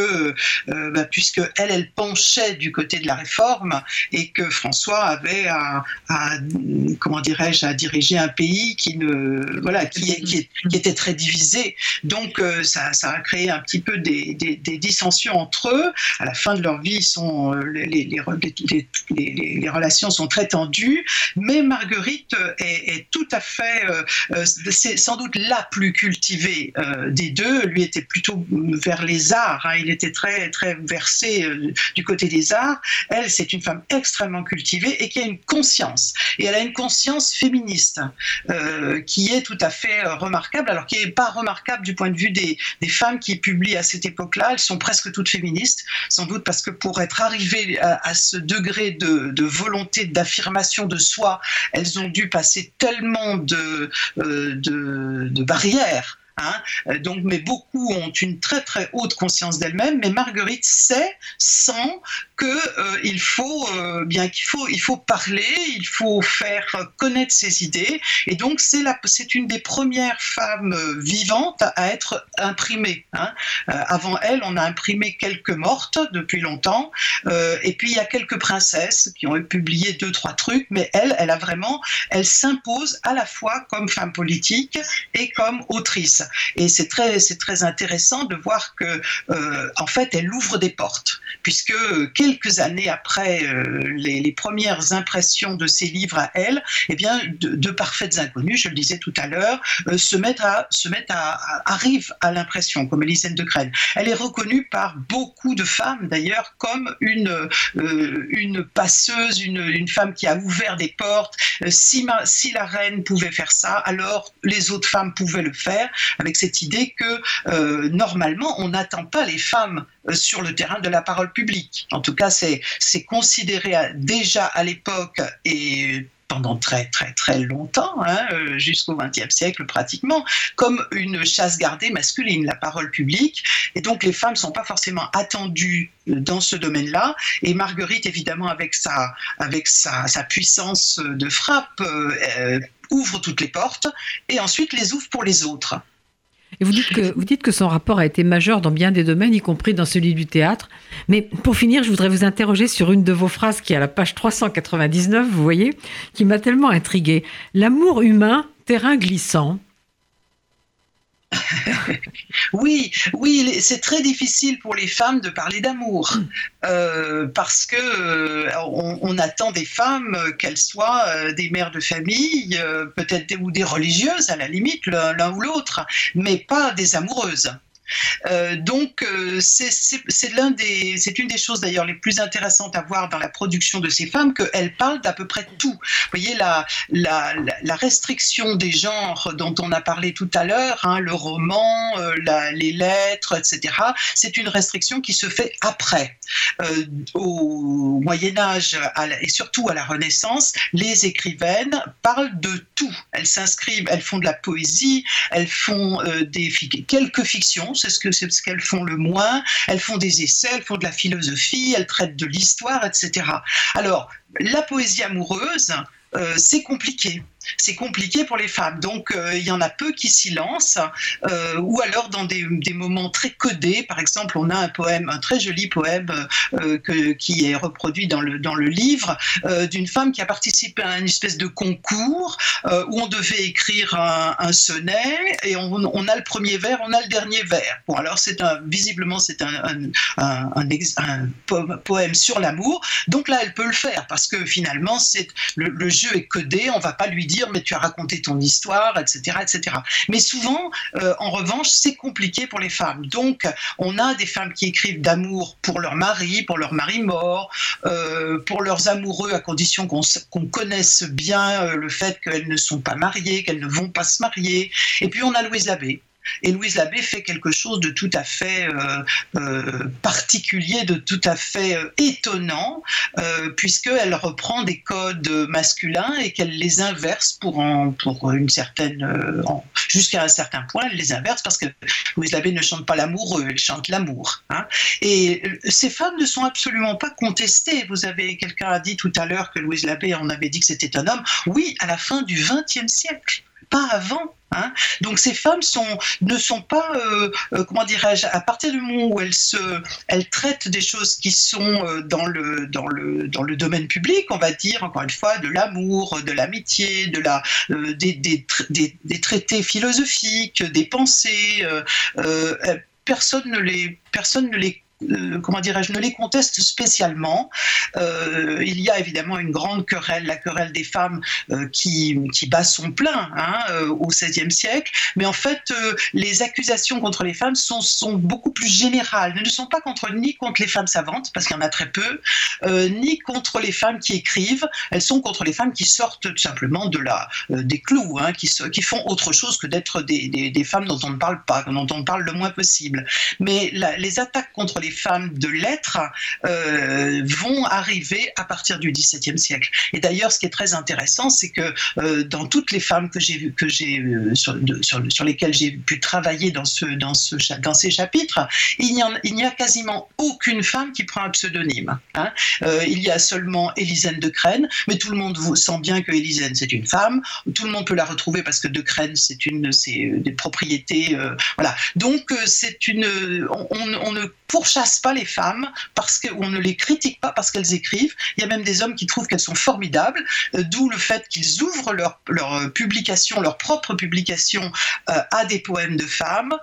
bah, puisque elle, elle penchait du côté de la réforme et que François avait à, comment dirais-je, à diriger un pays qui ne, voilà, qui, qui était très divisé donc euh, ça, a créé un petit peu des, dissensions entre eux. À la fin de leur vie, sont, euh, les, relations sont très tendues. Mais Marguerite est, tout à fait, euh, c'est sans doute la plus cultivée des deux. Lui était plutôt vers les arts. Hein. Il était très, très versé du côté des arts. Elle, c'est une femme extrêmement cultivée et qui a une conscience. Et elle a une conscience féministe qui est tout à fait remarquable, alors qui n'est pas remarquable du point de vue des, femmes qui publient à cette époque-là. Elles sont presque toutes féministes, sans doute parce que pour être arrivées à, ce degré de, volonté d'affirmation de soi, elles ont dû passer tellement de, euh, de barrières Hein. Euh, donc, mais beaucoup ont une très très haute conscience d'elle-même. Mais Marguerite sait, sent que euh, faut euh, bien qu'il faut il faut parler, il faut faire connaître ses idées. Et donc c'est une des premières femmes vivantes à être imprimée. Hein. avant elle, on a imprimé quelques mortes depuis longtemps. et puis il y a quelques princesses qui ont publié deux trois trucs. Mais elle, elle a vraiment, elle s'impose à la fois comme femme politique et comme autrice. Et c'est très, c'est très intéressant de voir que, euh, en fait, elle ouvre des portes, puisque quelques années après euh, les, premières impressions de ses livres à elle, eh bien, de, parfaites inconnues, je le disais tout à l'heure, euh, se mettent à, se mettent à, arrivent à l'impression, comme Elisabeth de Crène. Elle est reconnue par beaucoup de femmes, d'ailleurs, comme une, une passeuse, une, une, femme qui a ouvert des portes. Si, si la reine pouvait faire ça, alors les autres femmes pouvaient le faire. Avec cette idée que normalement on n'attend pas les femmes sur le terrain de la parole publique. En tout cas, c'est considéré déjà à l'époque et pendant très très très longtemps, hein, euh, jusqu'au XXe siècle pratiquement, comme une chasse gardée masculine, la parole publique. Et donc les femmes ne sont pas forcément attendues euh, dans ce domaine-là. Et Marguerite, évidemment, avec sa, puissance de frappe, euh, ouvre toutes les portes et ensuite les ouvre pour les autres. Et vous dites, que, son rapport a été majeur dans bien des domaines, y compris dans celui du théâtre. Mais pour finir, je voudrais vous interroger sur une de vos phrases qui est à la page 399, vous voyez, qui m'a tellement intriguée. L'amour humain, terrain glissant. [laughs] oui, oui, c'est très difficile pour les femmes de parler d'amour euh, parce que euh, on, attend des femmes qu'elles soient euh, des mères de famille, peut-être ou des religieuses à la limite, l'un ou l'autre, mais pas des amoureuses. Euh, donc, euh, c'est l'un des, une des choses d'ailleurs les plus intéressantes à voir dans la production de ces femmes, qu'elles parlent d'à peu près tout. Vous voyez la, restriction des genres dont on a parlé tout à l'heure, hein, le roman, euh, les lettres, etc. C'est une restriction qui se fait après. au Moyen Âge et surtout à la Renaissance, les écrivaines parlent de tout. Elles s'inscrivent, elles font de la poésie, elles font quelques fictions c'est ce qu'elles font le moins? Elles font des essais, elles font de la philosophie, elles traitent de l'histoire, etc. Alors, la poésie amoureuse, euh, c'est compliqué c'est compliqué pour les femmes. Donc, euh, il y en a peu qui s'y lancent, euh, ou alors dans des, moments très codés. Par exemple, on a un poème, un très joli poème euh, qui est reproduit dans le, dans le livre, d'une femme qui a participé à une espèce de concours où on devait écrire un, sonnet, et on, a le premier vers, on a le dernier vers. Bon, alors, c'est visiblement, c'est un, poème sur l'amour. Donc là, elle peut le faire, parce que finalement, le, le jeu est codé, on va pas lui dire mais tu as raconté ton histoire, etc. etc. Mais souvent, euh, en revanche, c'est compliqué pour les femmes. Donc, on a des femmes qui écrivent d'amour pour leur mari, pour leur mari mort, euh, pour leurs amoureux, à condition qu'on connaisse bien euh, le fait qu'elles ne sont pas mariées, qu'elles ne vont pas se marier. Et puis, on a Louise Labbé et Louise Labbé fait quelque chose de tout à fait euh, euh, particulier, de tout à fait euh, étonnant, puisqu'elle reprend des codes masculins et qu'elle les inverse pour, une certaine, jusqu'à un certain point, elle les inverse parce que Louise Labbé ne chante pas l'amoureux, elle chante l'amour. Hein. Et ces femmes ne sont absolument pas contestées. Vous avez quelqu'un a dit tout à l'heure que Louise Labbé, on avait dit que c'était un homme. Oui, à la fin du XXe siècle, pas avant. Hein. Donc ces femmes ne sont pas, euh, euh, comment dirais-je, à partir du moment où elles, traitent des choses qui sont euh, dans, le, domaine public, on va dire encore une fois de l'amour, de l'amitié, de la, des, des, des, traités philosophiques, des pensées, personne ne les, personne ne les euh, comment dirais-je, ne les conteste spécialement. Euh, il y a évidemment une grande querelle, la querelle des femmes euh, qui, qui, bat son plein hein, au XVIe siècle, mais en fait, les accusations contre les femmes sont, beaucoup plus générales. Elles ne sont pas contre, ni contre les femmes savantes, parce qu'il y en a très peu, ni contre les femmes qui écrivent, elles sont contre les femmes qui sortent tout simplement de la, des clous, hein, qui, qui, font autre chose que d'être des, des, femmes dont on ne parle pas, dont on parle le moins possible. Mais les attaques contre les femmes de lettres euh, vont arriver à partir du XVIIe siècle. Et d'ailleurs, ce qui est très intéressant, c'est que euh, dans toutes les femmes que j'ai que j'ai euh, sur, lesquelles j'ai pu travailler dans ce dans ce dans ces chapitres, il n'y a quasiment aucune femme qui prend un pseudonyme. Hein. il y a seulement Élisène de Crène, mais tout le monde sent bien que Élisène c'est une femme. Tout le monde peut la retrouver parce que de Crène c'est une c'est des propriétés voilà. Donc c'est une on, ne pourchasse pas les femmes parce qu'on ne les critique pas parce qu'elles écrivent. Il y a même des hommes qui trouvent qu'elles sont formidables, euh, d'où le fait qu'ils ouvrent leur, leur euh, publication, leur propre publication euh, à des poèmes de femmes.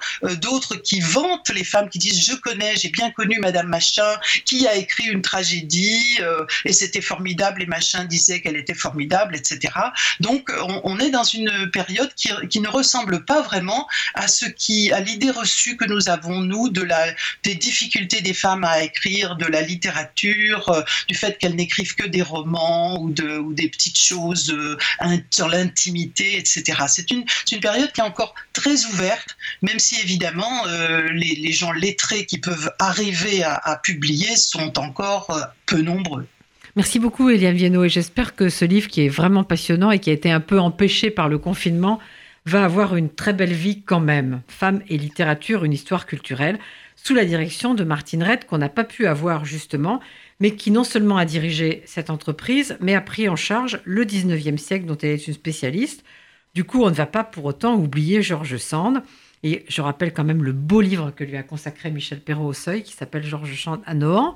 D'autres qui vantent les femmes, qui disent je connais, j'ai bien connu Madame Machin, qui a écrit une tragédie et c'était formidable et Machin disait qu'elle était formidable, etc. Donc on, est dans une période qui, qui, ne ressemble pas vraiment à ce qui, à l'idée reçue que nous avons nous de la des difficultés des femmes à écrire de la littérature, euh, du fait qu'elles n'écrivent que des romans ou, de, ou des petites choses euh, sur l'intimité, etc. C'est une, une, période qui est encore très ouverte, même si évidemment les, les, gens lettrés qui peuvent arriver à, à publier sont encore peu nombreux. Merci beaucoup, Eliane Viennot, et j'espère que ce livre, qui est vraiment passionnant et qui a été un peu empêché par le confinement, va avoir une très belle vie quand même. Femmes et littérature, une histoire culturelle, sous la direction de Martine Redd, qu'on n'a pas pu avoir justement, mais qui non seulement a dirigé cette entreprise, mais a pris en charge le 19e siècle dont elle est une spécialiste. Du coup, on ne va pas pour autant oublier Georges Sand. Et je rappelle quand même le beau livre que lui a consacré Michel Perrault au Seuil, qui s'appelle Georges Sand à Nohant.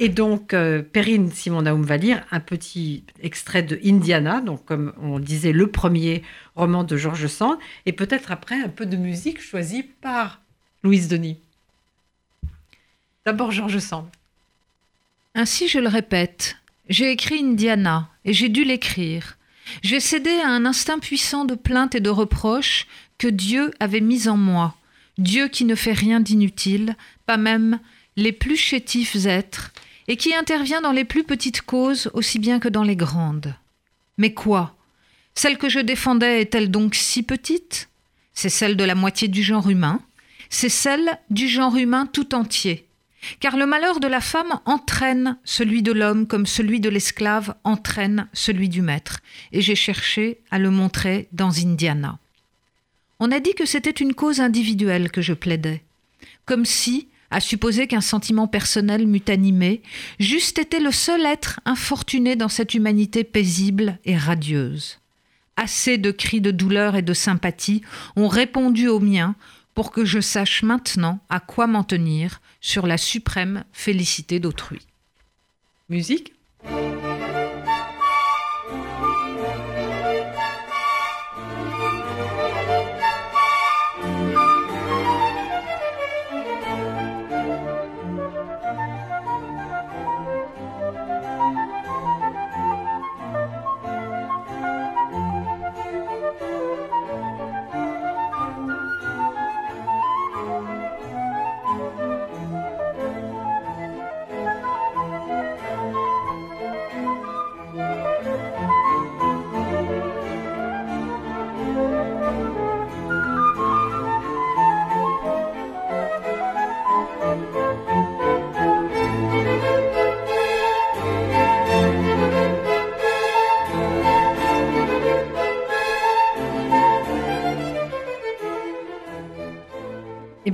Et donc, euh, Perrine Simon Naoum va lire un petit extrait de Indiana, donc comme on disait, le premier roman de Georges Sand, et peut-être après un peu de musique choisie par Louise Denis. D'abord Georges Sand. Ainsi, je le répète, j'ai écrit Indiana, et j'ai dû l'écrire. J'ai cédé à un instinct puissant de plainte et de reproche que Dieu avait mis en moi. Dieu qui ne fait rien d'inutile, pas même les plus chétifs êtres, et qui intervient dans les plus petites causes aussi bien que dans les grandes. Mais quoi? Celle que je défendais est-elle donc si petite? C'est celle de la moitié du genre humain, c'est celle du genre humain tout entier. Car le malheur de la femme entraîne celui de l'homme comme celui de l'esclave entraîne celui du maître, et j'ai cherché à le montrer dans Indiana. On a dit que c'était une cause individuelle que je plaidais, comme si, à supposer qu'un sentiment personnel m'eût animé, j'eusse été le seul être infortuné dans cette humanité paisible et radieuse. Assez de cris de douleur et de sympathie ont répondu aux miens pour que je sache maintenant à quoi m'en tenir sur la suprême félicité d'autrui. Musique?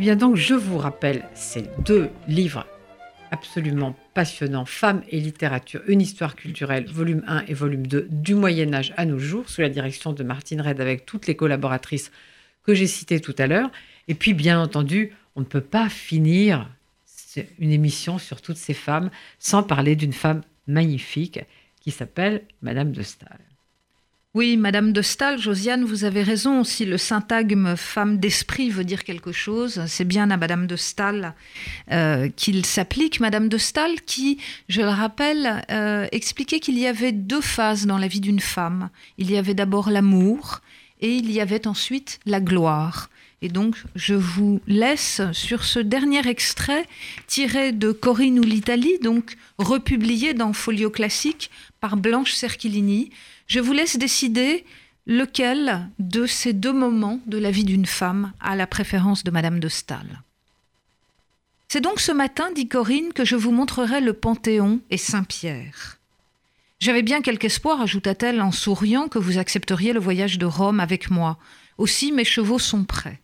Bien donc, je vous rappelle ces deux livres absolument passionnants, Femmes et littérature, une histoire culturelle, volume 1 et volume 2, du Moyen Âge à nos jours, sous la direction de Martine Red avec toutes les collaboratrices que j'ai citées tout à l'heure. Et puis, bien entendu, on ne peut pas finir une émission sur toutes ces femmes sans parler d'une femme magnifique qui s'appelle Madame de Staël. Oui, Madame de Stahl, Josiane, vous avez raison. Si le syntagme femme d'esprit veut dire quelque chose, c'est bien à Madame de Stahl euh, qu'il s'applique. Madame de Stahl qui, je le rappelle, euh, expliquait qu'il y avait deux phases dans la vie d'une femme. Il y avait d'abord l'amour et il y avait ensuite la gloire. Et donc, je vous laisse sur ce dernier extrait tiré de Corinne ou l'Italie, donc republié dans Folio Classique par Blanche Cerchilini. Je vous laisse décider lequel de ces deux moments de la vie d'une femme a la préférence de Madame de Staël. C'est donc ce matin, dit Corinne, que je vous montrerai le Panthéon et Saint-Pierre. J'avais bien quelque espoir, ajouta-t-elle en souriant, que vous accepteriez le voyage de Rome avec moi. Aussi mes chevaux sont prêts.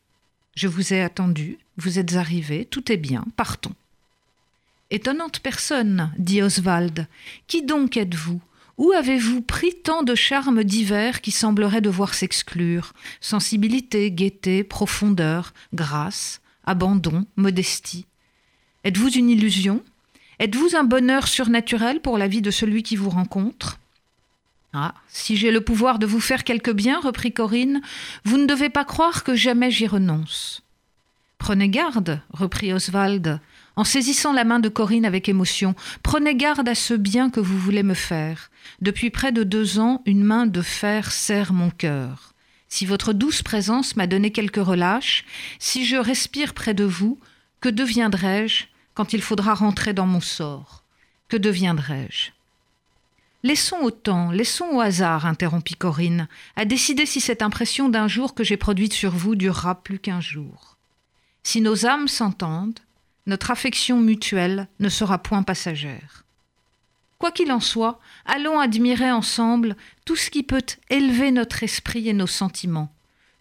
Je vous ai attendu, vous êtes arrivé, tout est bien, partons. Étonnante personne, dit Oswald. Qui donc êtes-vous? Où avez-vous pris tant de charmes divers qui sembleraient devoir s'exclure? Sensibilité, gaieté, profondeur, grâce, abandon, modestie. Êtes-vous une illusion? Êtes-vous un bonheur surnaturel pour la vie de celui qui vous rencontre? Ah, si j'ai le pouvoir de vous faire quelque bien, reprit Corinne, vous ne devez pas croire que jamais j'y renonce. Prenez garde, reprit Oswald, en saisissant la main de Corinne avec émotion. Prenez garde à ce bien que vous voulez me faire. Depuis près de deux ans, une main de fer serre mon cœur. Si votre douce présence m'a donné quelque relâche, si je respire près de vous, que deviendrai-je quand il faudra rentrer dans mon sort? Que deviendrai-je? Laissons au temps, laissons au hasard, interrompit Corinne, à décider si cette impression d'un jour que j'ai produite sur vous durera plus qu'un jour. Si nos âmes s'entendent, notre affection mutuelle ne sera point passagère. Quoi qu'il en soit, allons admirer ensemble tout ce qui peut élever notre esprit et nos sentiments.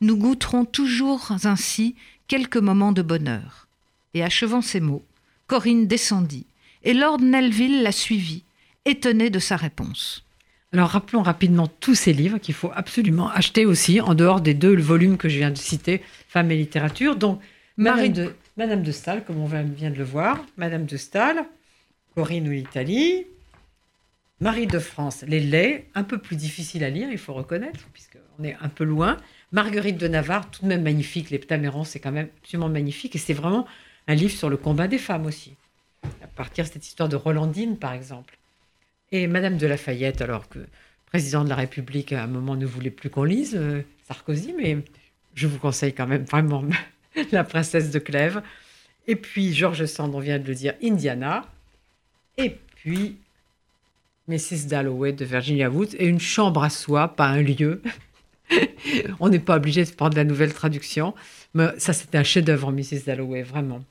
Nous goûterons toujours ainsi quelques moments de bonheur. Et achevant ces mots, Corinne descendit, et Lord Nelville la suivit, étonné de sa réponse. Alors rappelons rapidement tous ces livres qu'il faut absolument acheter aussi, en dehors des deux volumes que je viens de citer, Femmes et littérature. Donc Madame de, Madame de Stahl, comme on vient de le voir, Madame de Stahl, Corinne ou l'Italie, Marie de France, les laits, un peu plus difficile à lire, il faut reconnaître, puisqu'on est un peu loin. Marguerite de Navarre, tout de même magnifique, les Ptamérons, c'est quand même absolument magnifique, et c'est vraiment un livre sur le combat des femmes aussi, à partir de cette histoire de Rolandine, par exemple. Et Madame de Lafayette, alors que président de la République, à un moment, ne voulait plus qu'on lise euh, Sarkozy, mais je vous conseille quand même vraiment [laughs] La princesse de Clèves. Et puis George Sand, on vient de le dire, Indiana. Et puis Mrs. Dalloway de Virginia Wood. Et une chambre à soi, pas un lieu. [laughs] on n'est pas obligé de prendre la nouvelle traduction. Mais ça, c'était un chef-d'œuvre, Mrs. Dalloway, vraiment.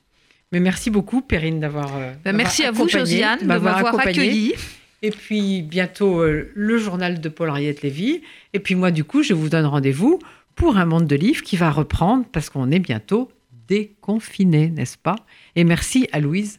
Mais merci beaucoup, Perrine, d'avoir. Euh, ben, merci à vous, Josiane, de m'avoir accueilli. Et puis bientôt euh, le journal de Paul-Henriette Lévy. Et puis moi, du coup, je vous donne rendez-vous pour un monde de livres qui va reprendre parce qu'on est bientôt déconfiné, n'est-ce pas? Et merci à Louise